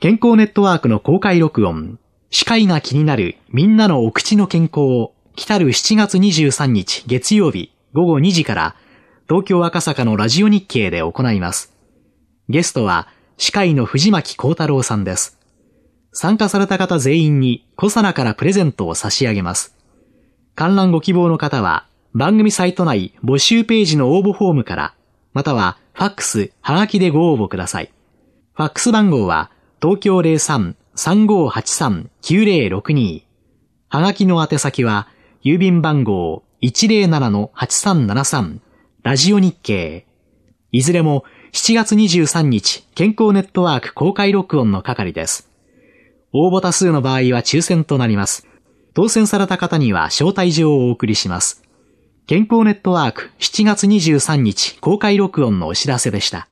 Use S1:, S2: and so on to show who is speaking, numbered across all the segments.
S1: 健康ネットワークの公開録音司会が気になるみんなのお口の健康を来たる7月23日月曜日午後2時から東京赤坂のラジオ日経で行います。ゲストは司会の藤巻幸太郎さんです。参加された方全員にコサナからプレゼントを差し上げます。観覧ご希望の方は番組サイト内募集ページの応募フォームから、またはファックス、はがきでご応募ください。ファックス番号は東京03-3583-9062。はがきの宛先は郵便番号107-8373ラジオ日経。いずれも7月23日健康ネットワーク公開録音の係です。応募多数の場合は抽選となります。当選された方には招待状をお送りします。健康ネットワーク7月23日公開録音のお知らせでした。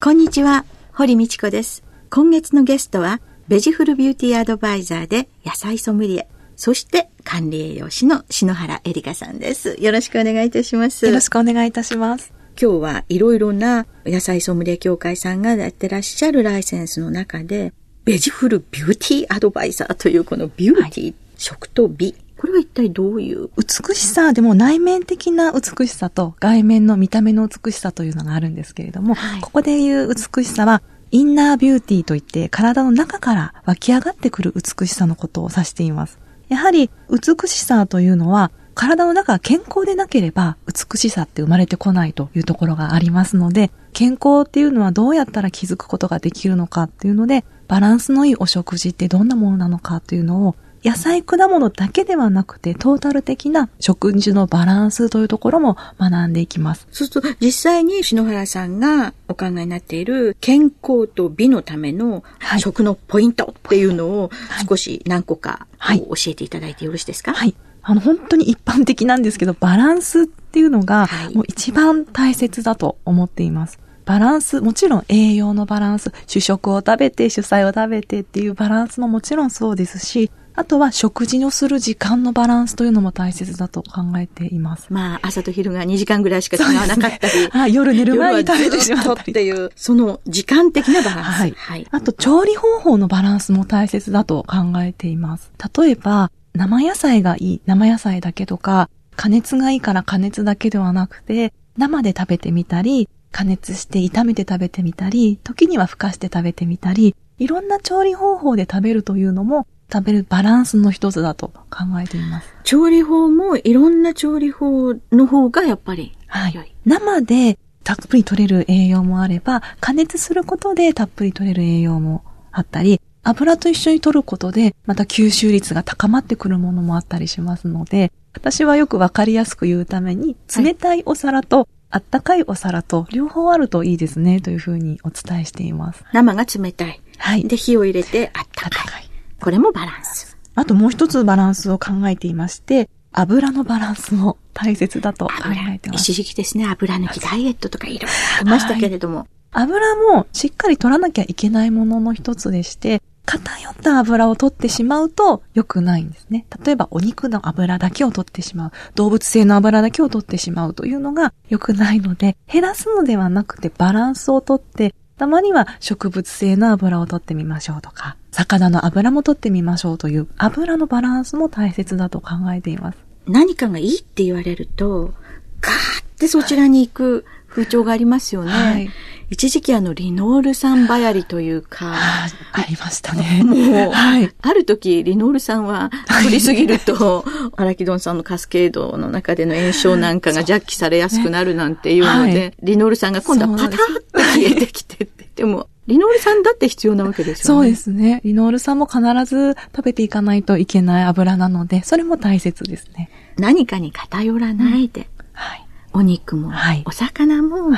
S2: こんにちは、堀道子です。今月のゲストは、ベジフルビューティーアドバイザーで野菜ソムリエ、そして管理栄養士の篠原恵里香さんです。よろしくお願いいたします。
S3: よろしくお願いいたします。
S2: 今日はいろいろな野菜ソムリエ協会さんがやってらっしゃるライセンスの中で、ベジフルビューティーアドバイザーというこのビューティー、はい、食と美。これは一体どういう
S3: 美しさでも内面的な美しさと外面の見た目の美しさというのがあるんですけれども、はい、ここでいう美しさはインナービューティーといって体の中から湧き上がってくる美しさのことを指しています。やはり美しさというのは体の中が健康でなければ美しさって生まれてこないというところがありますので、健康っていうのはどうやったら気づくことができるのかっていうので、バランスのいいお食事ってどんなものなのかっていうのを野菜、果物だけではなくて、トータル的な食事のバランスというところも学んでいきます。
S2: そうすると、実際に篠原さんがお考えになっている健康と美のための食のポイントっていうのを少し何個か教えていただいてよろしいですか？
S3: はい。あの、本当に一般的なんですけど、バランスっていうのが、もう一番大切だと思っています。バランス、もちろん栄養のバランス、主食を食べて、主菜を食べてっていうバランスももちろんそうですし、あとは食事のする時間のバランスというのも大切だと考えています。
S2: まあ、朝と昼が2時間ぐらいしか違わなかったり。
S3: ね、夜寝る前に食べてしまったり。
S2: っていう、その時間的なバランス。はい。
S3: はい、あと、調理方法のバランスも大切だと考えています。例えば、生野菜がいい、生野菜だけとか、加熱がいいから加熱だけではなくて、生で食べてみたり、加熱して炒めて食べてみたり、時にはふかして食べてみたり、いろんな調理方法で食べるというのも食べるバランスの一つだと考えています。
S2: 調理法もいろんな調理法の方がやっぱり
S3: はい。生でたっぷり取れる栄養もあれば、加熱することでたっぷり取れる栄養もあったり、油と一緒に取ることで、また吸収率が高まってくるものもあったりしますので、私はよくわかりやすく言うために、冷たいお皿と、あったかいお皿と両方あるといいですね、というふうにお伝えしています。
S2: 生が冷たい。はい。で、火を入れてあったかい。これもバランス。
S3: あともう一つバランスを考えていまして、油のバランスも大切だと考えてます。
S2: 一時期ですね、油抜きダイエットとかいろいろありましたけれども。
S3: 油もしっかり取らなきゃいけないものの一つでして、偏った油を取ってしまうと良くないんですね。例えばお肉の油だけを取ってしまう、動物性の油だけを取ってしまうというのが良くないので、減らすのではなくてバランスをとって、たまには植物性の油を取ってみましょうとか、魚の油も取ってみましょうという油のバランスも大切だと考えています。
S2: 何かがいいって言われると、ガーってそちらに行く風潮がありますよね。はい、一時期あの、リノール酸ばやりというか。
S3: あありましたね。
S2: もう、はい、ある時、リノール酸は取りすぎると、荒木ドンさんのカスケードの中での炎症なんかが弱気されやすくなるなんていうので、はい、リノール酸が今度はパタッと消えてきてって。でも、リノール酸だって必要なわけです
S3: よね。そうですね。リノール酸も必ず食べていかないといけない油なので、それも大切ですね。
S2: 何かに偏らないで。うん、はい。お肉も、はい、お魚も、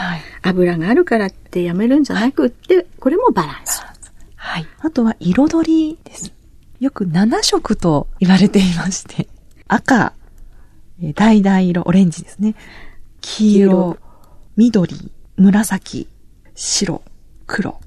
S2: 油があるからってやめるんじゃなくって、これもバランス。
S3: はい。あとは彩りです。よく7色と言われていまして、赤、えー橙色、オレンジですね。黄色、緑、紫、白、黒。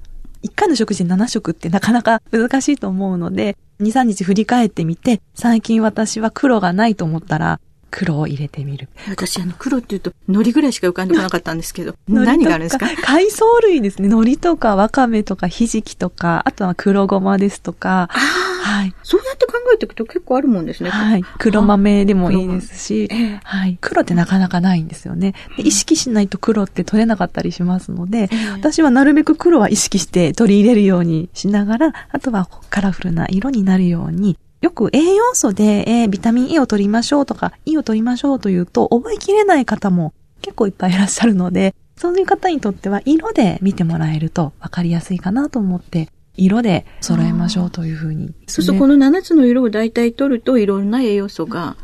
S3: 1回の食事で7色ってなかなか難しいと思うので、2、3日振り返ってみて、最近私は黒がないと思ったら、黒を入れてみる。
S2: 私、あの、黒って言うと、海苔ぐらいしか浮かんでこなかったんですけど、何があるんですか？
S3: 海藻類ですね。海苔とか、わかめとか、ひじきとか、あとは黒ごまですとか、はい。
S2: そうやって考えていくと結構あるもんですね。
S3: はい。黒豆でもいいですし
S2: ええ、
S3: はい。黒ってなかなかないんですよね。で意識しないと黒って取れなかったりしますので、私はなるべく黒は意識して取り入れるようにしながら、あとはカラフルな色になるように、よく栄養素で、えービタミン E を取りましょうとか、E を取りましょうというと、覚えきれない方も結構いっぱいいらっしゃるので、そういう方にとっては色で見てもらえると分かりやすいかなと思って、色で揃えましょうというふうに、
S2: そうすると、この7つの色を大体取ると、いろんな栄養素が、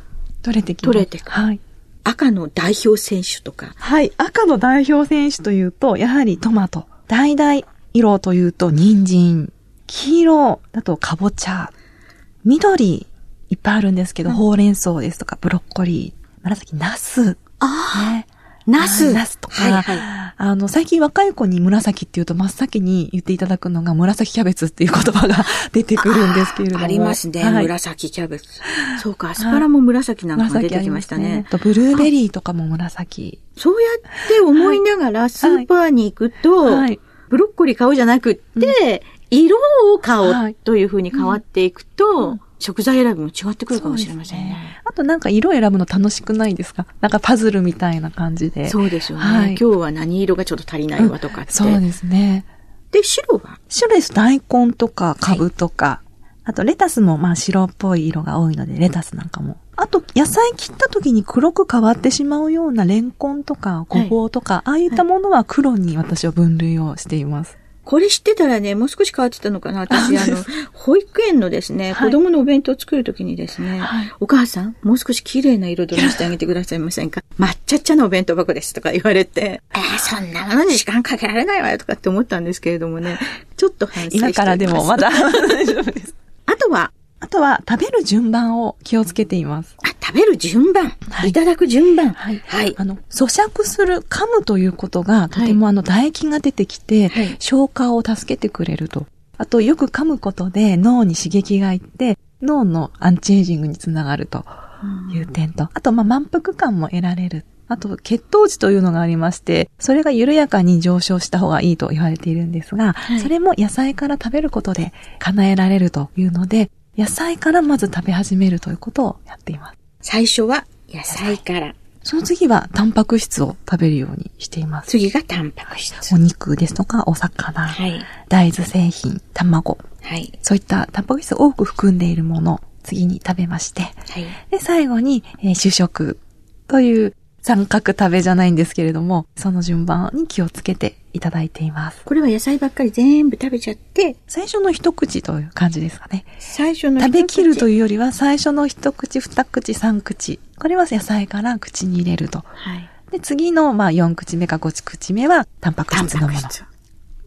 S3: 取れてきます。
S2: 取れてくる
S3: はい。
S2: 赤の代表選手とか、
S3: はい。赤の代表選手というと、やはりトマト。橙色というと人参。黄色だとかぼちゃ。緑、いっぱいあるんですけど、ほうれん草ですとか、ブロッコリー。紫、ナス。
S2: あ
S3: ね。
S2: あ、ナス。
S3: ナスとか、
S2: はいはい。
S3: あの、最近若い子に紫って言うと真っ先に言っていただくのが紫キャベツっていう言葉が 出てくるんですけれども。
S2: ありますね、
S3: はい
S2: 紫キャベツ。そうか、アスパラも紫なんかが出てきましたね。
S3: 紫ありますあとブルーベリーとかも紫。
S2: そうやって思いながらスーパーに行くと、
S3: はい。
S2: ブロッコリー買おうじゃなくって、色を買お
S3: はい
S2: うというふうに変わっていくと、食材選びも違ってくるかもしれませんね。
S3: あとなんか色選ぶの楽しくないですか？なんかパズルみたいな感じで。
S2: そうですよね、
S3: はい
S2: 今日は何色がちょっと足りないわとかって。
S3: そうですね。
S2: で、白は？
S3: 白です。大根とか、カブとか、あとレタスもまあ白っぽい色が多いので、レタスなんかも。あと、野菜切った時に黒く変わってしまうようなレンコンとか、ごぼうとか、ああいったものは黒に私は分類をしています。
S2: これ知ってたらね、もう少し変わってたのかな。私、あの、保育園のですね、
S3: はい。
S2: 子供のお弁当を作るときにですね、
S3: はい。
S2: お母さん、もう少し綺麗な彩りにしてあげてくださいませんか。抹茶っ茶のお弁当箱ですとか言われて、えー、そんなものに時間かけられないわよとかって思ったんですけれどもね、ちょっと反省して
S3: 今からでもまだ大丈夫です。
S2: あとは、
S3: あとは、食べる順番を気をつけています。
S2: あ、食べる順番、
S3: はい
S2: い、ただく順番。
S3: はい
S2: はい。
S3: あの、咀嚼する、噛むということが、とてもあの、唾液が出てきて、
S2: はい
S3: 消化を助けてくれると。あと、よく噛むことで脳に刺激がいって、脳のアンチエイジングにつながるという点と、あと、まあ、満腹感も得られる。あと、血糖値というのがありまして、それが緩やかに上昇した方がいいと言われているんですが、
S2: はい
S3: それも野菜から食べることで叶えられるというので、野菜からまず食べ始めるということをやっています。
S2: 最初は野菜から。
S3: その次はタンパク質を食べるようにしています。
S2: 次がタンパク質
S3: お。肉ですとかお魚、
S2: はい。
S3: 大豆製品、卵、
S2: はい。
S3: そういったタンパク質を多く含んでいるもの、次に食べまして、
S2: はい。
S3: で、最後に、えー主食という三角食べじゃないんですけれども、その順番に気をつけていただいています。
S2: これは野菜ばっかり全部食べちゃって、
S3: 最初の一口という感じですかね。
S2: 最初の
S3: 食べきると
S2: いう。
S3: よりは、最初の一口、二口、三口。これは野菜から口に入れると。
S2: はい。
S3: で、次の、まあ、4口目か5口目は、タンパク質のもの。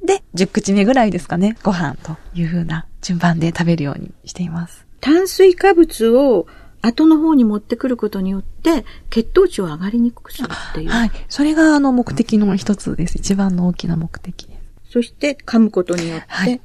S3: で、10口目ぐらいですかね、ご飯という風な順番で食べるようにしています。
S2: 炭水化物を後の方に持ってくることによって、血糖値を上がりにくくするっていう。
S3: はい。それが、あの、目的の一つです。一番の大きな目的です。
S2: そして噛むことによって、
S3: はい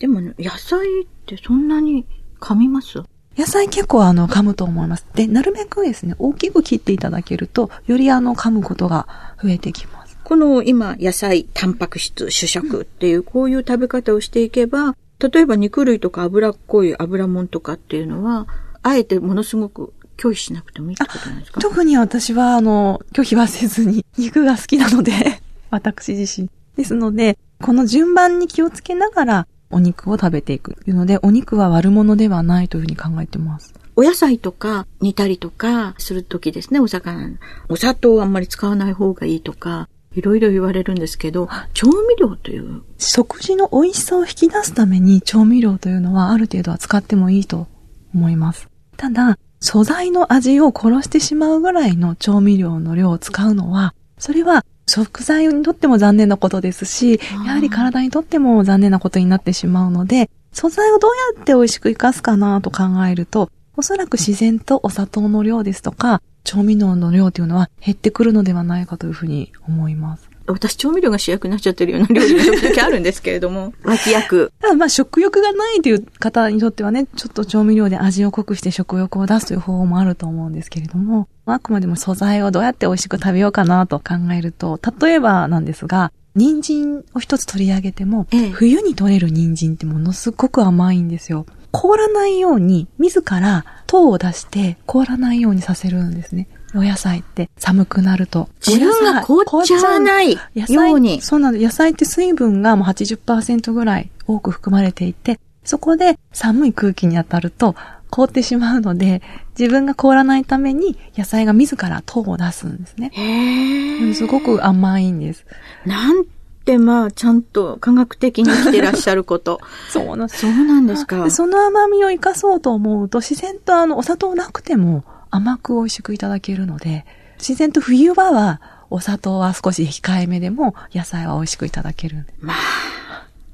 S2: でもね、野菜ってそんなに噛みます？
S3: 野菜結構、あの、噛むと思います。で、なるべくですね、大きく切っていただけると、よりあの、噛むことが増えてきます。
S2: この今、野菜、タンパク質、主食っていう、こういう食べ方をしていけば、例えば肉類とか脂っこい油もんとかっていうのは、あえてものすごく拒否しなくてもいいってことなんですか？
S3: 特に私は、あの、拒否はせずに、肉が好きなので、私自身。ですので、この順番に気をつけながら、お肉を食べていくというので、お肉は悪者ではないというふうに考えてます。
S2: お野菜とか煮たりとかするときですね、お魚。お砂糖をあんまり使わない方がいいとか、いろいろ言われるんですけど、調味料という、
S3: 食事の美味しさを引き出すために調味料というのはある程度は使ってもいいと思います。ただ、素材の味を殺してしまうぐらいの調味料の量を使うのは、それは食材にとっても残念なことですし、やはり体にとっても残念なことになってしまうので、素材をどうやって美味しく活かすかなと考えると、おそらく自然とお砂糖の量ですとか、調味料の量というのは減ってくるのではないかというふうに思います。
S2: 私、調味料が主役になっちゃってるような料理が時々あるんですけれども、脇役。
S3: ただまあ食欲がないという方にとってはね、ちょっと調味料で味を濃くして食欲を出すという方法もあると思うんですけれども、あくまでも素材をどうやって美味しく食べようかなと考えると、例えばなんですが、人参を一つ取り上げても、
S2: ええ
S3: 冬に取れる人参ってものすごく甘いんですよ。凍らないように、自ら糖を出して凍らないようにさせるんですね。お野菜って寒くなると。
S2: 自分が凍っちゃわない
S3: 野菜
S2: ように。
S3: そうなんです。野菜って水分がもう80%ぐらい多く含まれていて、そこで寒い空気に当たると凍ってしまうので、自分が凍らないために野菜が自ら糖を出すんですね。
S2: へえ。
S3: すごく甘いんです。
S2: なんてまあ、ちゃんと科学的に生きてらっしゃること。
S3: そうなんです。
S2: そうなんですか
S3: で。その甘みを生かそうと思うと、自然とあの、お砂糖なくても甘く美味しくいただけるので、自然と冬場は、お砂糖は少し控えめでも、野菜は美味しくいただけるんで。
S2: まあ、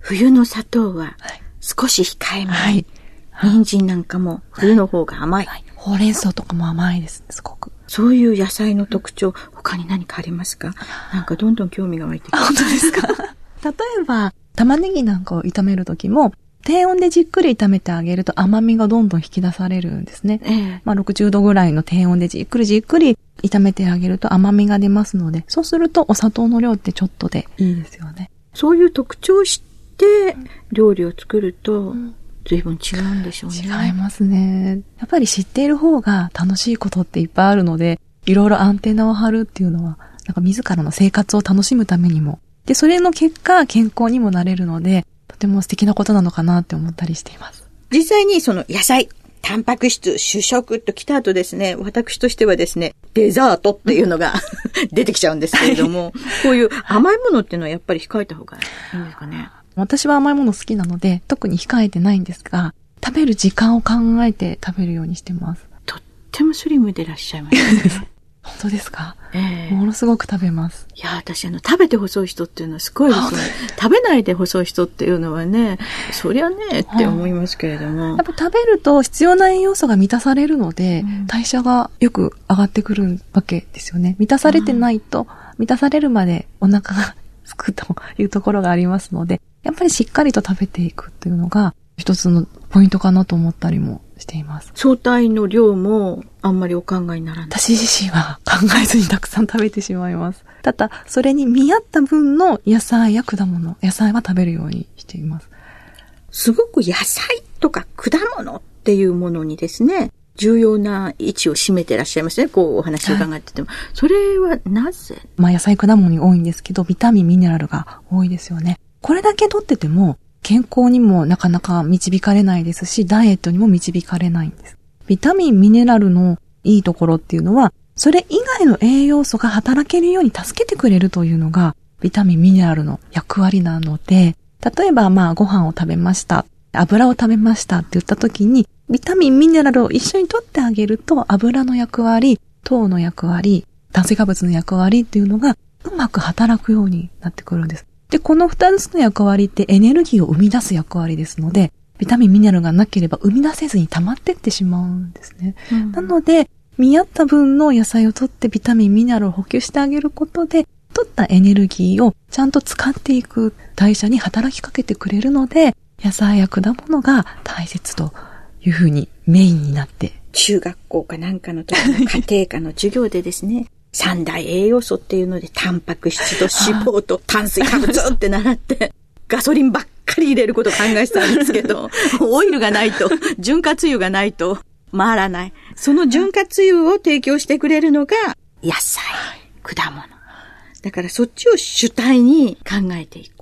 S2: 冬の砂糖は少し控えめ。
S3: はい。
S2: 人参なんかも冬の方が甘い。
S3: ほうれん草とかも甘いです、すごく。
S2: そういう野菜の特徴、他に何かありますか？なんかどんどん興味が湧いてき
S3: あ、本当ですか？例えば、玉ねぎなんかを炒めるときも、低温でじっくり炒めてあげると甘みがどんどん引き出されるんですね。
S2: ええ。
S3: まあ、60度ぐらいの低温でじっくりじっくり炒めてあげると甘みが出ますので、そうするとお砂糖の量ってちょっとでいいですよね。
S2: そういう特徴を知って料理を作ると、随分違うんでしょうね。
S3: 違いますね。やっぱり知っている方が楽しいことっていっぱいあるので、いろいろアンテナを張るっていうのは、なんか自らの生活を楽しむためにも、で、それの結果、健康にもなれるので、とても素敵なことなのかなって思ったりしています。
S2: 実際にその野菜、タンパク質、主食と来た後ですね、私としてはですね、デザートっていうのが 出てきちゃうんですけれども、こういう甘いものっていうのはやっぱり控えた方がいいんですかね？
S3: 私は甘いもの好きなので、特に控えてないんですが、食べる時間を考えて食べるようにしてます。
S2: とってもスリムでいらっしゃいますね。
S3: 本当ですか？
S2: ええ
S3: ものすごく食べます。
S2: いや、私、あの、食べて細い人っていうのはすごいですよね。食べないで細い人っていうのはね、そりゃね、って思いますけれども
S3: やっ。ぱ食べると必要な栄養素が満たされるので、
S2: うん
S3: 代謝がよく上がってくるわけですよね。満たされてないと、満たされるまでお腹がすくというところがありますので、やっぱりしっかりと食べていくっていうのが一つのポイントかなと思ったりもしています。
S2: 相対の量もあんまりお考えにならない。
S3: 私自身は考えずにたくさん食べてしまいます。ただ、それに見合った分の野菜や果物、野菜は食べるようにしています。
S2: すごく野菜とか果物っていうものにですね、重要な位置を占めてらっしゃいますね。こうお話を伺ってても。それはなぜ？
S3: まあ野菜果物に多いんですけど、ビタミン、ミネラルが多いですよね。これだけ取ってても、健康にもなかなか導かれないですし、ダイエットにも導かれないんです。ビタミン、ミネラルのいいところっていうのは、それ以外の栄養素が働けるように助けてくれるというのが、ビタミン、ミネラルの役割なので、例えばまあご飯を食べました、油を食べましたって言った時に、ビタミン、ミネラルを一緒に取ってあげると、油の役割、糖の役割、炭水化物の役割っていうのがうまく働くようになってくるんです。で、この二つの役割ってエネルギーを生み出す役割ですので、ビタミン、ミネラルがなければ生み出せずに溜まってってしまうんですね。なので、見合った分の野菜を取ってビタミン、ミネラルを補給してあげることで、取ったエネルギーをちゃんと使っていく代謝に働きかけてくれるので、野菜や果物が大切というふうにメインになって。
S2: 中学校かなんかの時の家庭科の授業でですね、三大栄養素っていうので、タンパク質と脂肪と 炭水化物って習って、ガソリンばっかり入れることを考えてたんですけど、オイルがないと、潤滑油がないと回らない。その潤滑油を提供してくれるのが野菜、果物。だからそっちを主体に考えていく。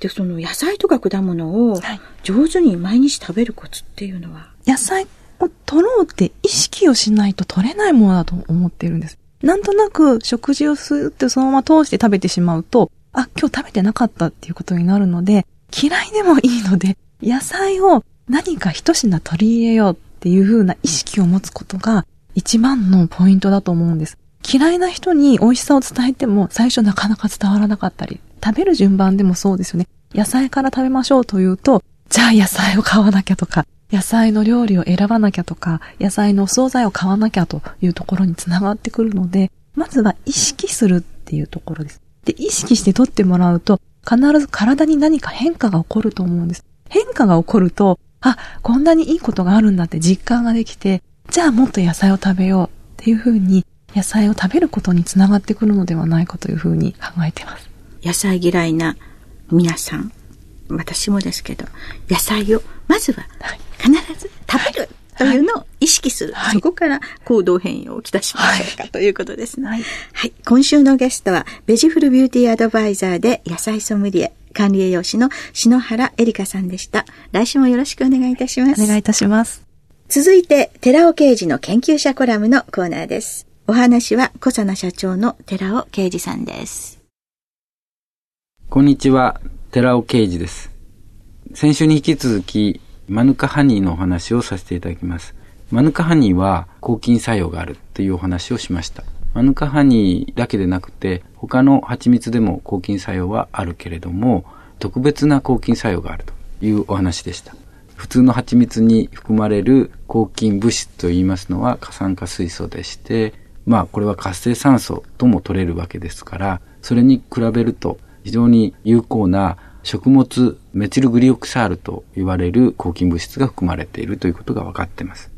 S2: で、その野菜とか果物を
S3: はい
S2: 上手に毎日食べるコツっていうのは、
S3: 野菜を取ろうって意識をしないと取れないものだと思っているんです。なんとなく食事をするってそのまま通して食べてしまうと、あ、今日食べてなかったっていうことになるので、嫌いでもいいので、野菜を何か一品取り入れようっていう風な意識を持つことが一番のポイントだと思うんです。嫌いな人に美味しさを伝えても最初なかなか伝わらなかったり、食べる順番でもそうですよね。野菜から食べましょうというと、じゃあ野菜を買わなきゃとか、野菜の料理を選ばなきゃとか、野菜のお惣菜を買わなきゃというところにつながってくるので、まずは意識するっていうところです。で、意識して取ってもらうと、必ず体に何か変化が起こると思うんです。変化が起こると、あ、こんなにいいことがあるんだって実感ができて、じゃあもっと野菜を食べようっていうふうに、野菜を食べることにつながってくるのではないかというふうに考えてます。
S2: 野菜嫌いな皆さん、私もですけど、野菜をまずは必ず食べる、というのを意識する、はい、そこから行動変容をきたしましょうか、はい、ということですね、はい。はい。今週のゲストは、ベジフルビューティーアドバイザーで野菜ソムリエ、管理栄養士の篠原エリカさんでした。来週もよろしくお願いいたします。
S3: お願いいたします。
S2: 続いて、寺尾刑事の研究者コラムのコーナーです。お話は、小佐奈社長の寺尾刑事さんです。
S4: こんにちは、寺尾刑事です。先週に引き続き、マヌカハニーのお話をさせていただきます。マヌカハニーは抗菌作用があるというお話をしました。マヌカハニーだけでなくて、他の蜂蜜でも抗菌作用はあるけれども、特別な抗菌作用があるというお話でした。普通の蜂蜜に含まれる抗菌物質といいますのは過酸化水素でして、まあこれは活性酸素とも取れるわけですから、それに比べると非常に有効な食物メチルグリオクサールと言われる抗菌物質が含まれているということが分かっています。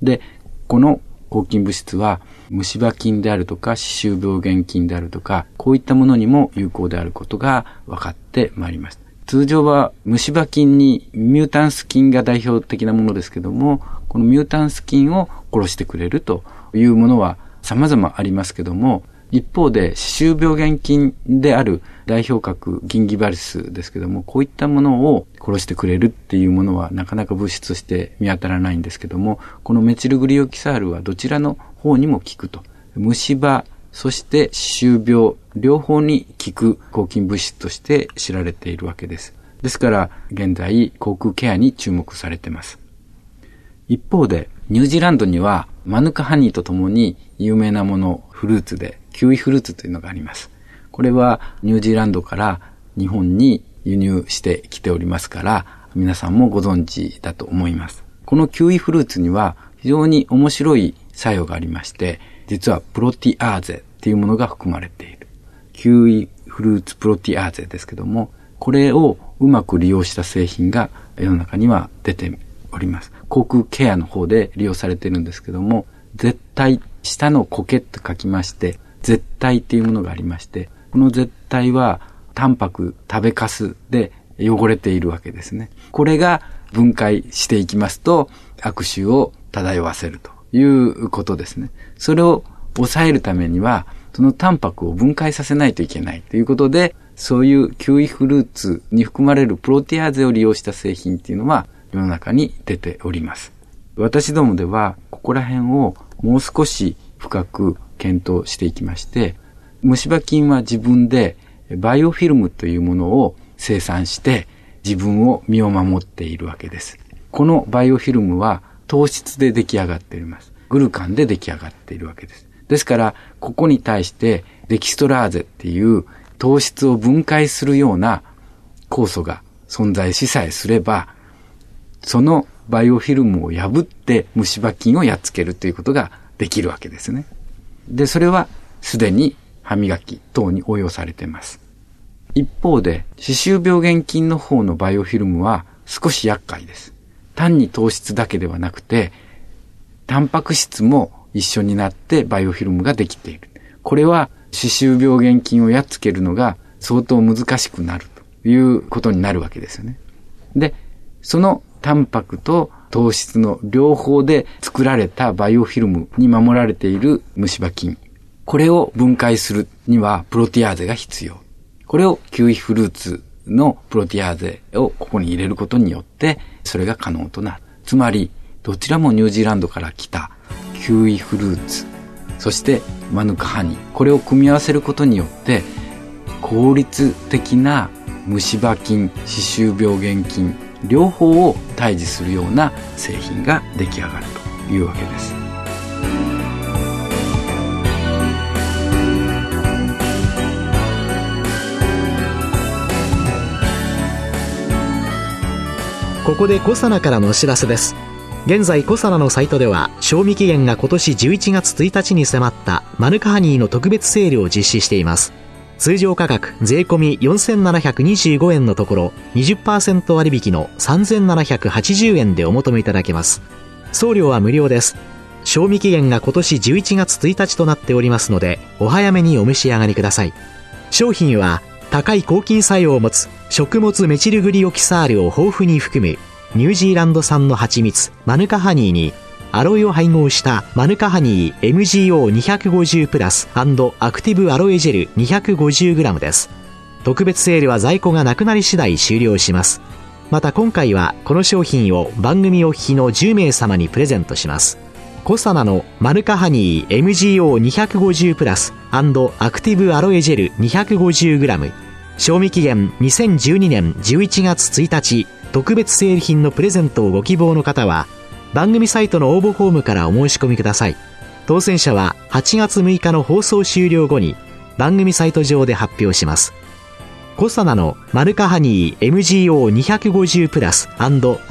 S4: で、この抗菌物質は虫歯菌であるとか歯周病原菌であるとか、こういったものにも有効であることが分かってまいりました。通常は虫歯菌にミュータンス菌が代表的なものですけども、このミュータンス菌を殺してくれるというものは様々ありますけども、一方で、歯周病原菌である代表格銀ギバリスですけども、こういったものを殺してくれるっていうものはなかなか物質として見当たらないんですけども、このメチルグリオキサールはどちらの方にも効くと。虫歯、そして歯周病、両方に効く抗菌物質として知られているわけです。ですから、現在、口腔ケアに注目されています。一方で、ニュージーランドにはマヌカハニーとともに有名なもの、フルーツでキウイフルーツというのがあります。これはニュージーランドから日本に輸入してきておりますから、皆さんもご存知だと思います。このキウイフルーツには非常に面白い作用がありまして、実はプロティアーゼっていうものが含まれている。キウイフルーツプロティアーゼですけども、これをうまく利用した製品が世の中には出ております。口腔ケアの方で利用されているんですけども、絶対、下の苔と書きまして、絶対っていうものがありまして、この絶対は、タンパク、食べかすで汚れているわけですね。これが分解していきますと、悪臭を漂わせるということですね。それを抑えるためには、そのタンパクを分解させないといけないということで、そういうキウイフルーツに含まれるプロテアーゼを利用した製品っていうのは世の中に出ております。私どもでは、ここら辺をもう少し深く検討していきまして、虫歯菌は自分でバイオフィルムというものを生産して自分を身を守っているわけです。このバイオフィルムは糖質で出来上がっています。グルカンで出来上がっているわけです。ですから、ここに対してデキストラーゼっていう糖質を分解するような酵素が存在しさえすれば、そのバイオフィルムを破って虫歯菌をやっつけるということができるわけですね。で、それはすでに歯磨き等に応用されています。一方で、歯周病原菌の方のバイオフィルムは少し厄介です。単に糖質だけではなくて、タンパク質も一緒になってバイオフィルムができている。これは歯周病原菌をやっつけるのが相当難しくなるということになるわけですよね。で、そのタンパクと糖質の両方で作られたバイオフィルムに守られている虫歯菌。これを分解するにはプロティアーゼが必要。これをキウイフルーツのプロティアーゼをここに入れることによって、それが可能となる。つまり、どちらもニュージーランドから来たキウイフルーツ、そしてマヌカハニー。これを組み合わせることによって、効率的な虫歯菌、歯周病原菌、両方を対峙するような製品が出来上がるというわけです。
S1: ここでコサナからのお知らせです。現在コサナのサイトでは賞味期限が今年11月1日に迫ったマヌカハニーの特別セールを実施しています。通常価格税込4725円のところ20%割引の3780円でお求めいただけます。送料は無料です。賞味期限が今年11月1日となっておりますのでお早めにお召し上がりください。商品は高い抗菌作用を持つ食物メチルグリオキサールを豊富に含むニュージーランド産の蜂蜜マヌカハニーにアロエを配合したマヌカハニー MGO250 プラスアクティブアロエジェル 250g です。特別セールは在庫がなくなり次第終了します。また今回はこの商品を番組お聞きの10名様にプレゼントします。コサナのマヌカハニー MGO250 プラスアクティブアロエジェル 250g 賞味期限2012年11月1日。特別セール品のプレゼントをご希望の方は番組サイトの応募フォームからお申し込みください。当選者は8月6日の放送終了後に番組サイト上で発表します。コサナのマルカハニー MGO250 プラスア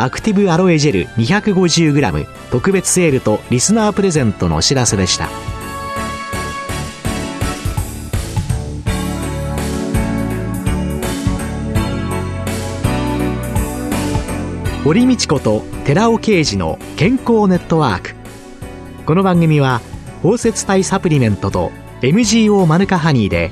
S1: クティブアロエジェル 250g 特別セールとリスナープレゼントのお知らせでした。堀道子と寺尾啓二の健康ネットワークこの番組は包摂体サプリメントと MGO マヌカハニーで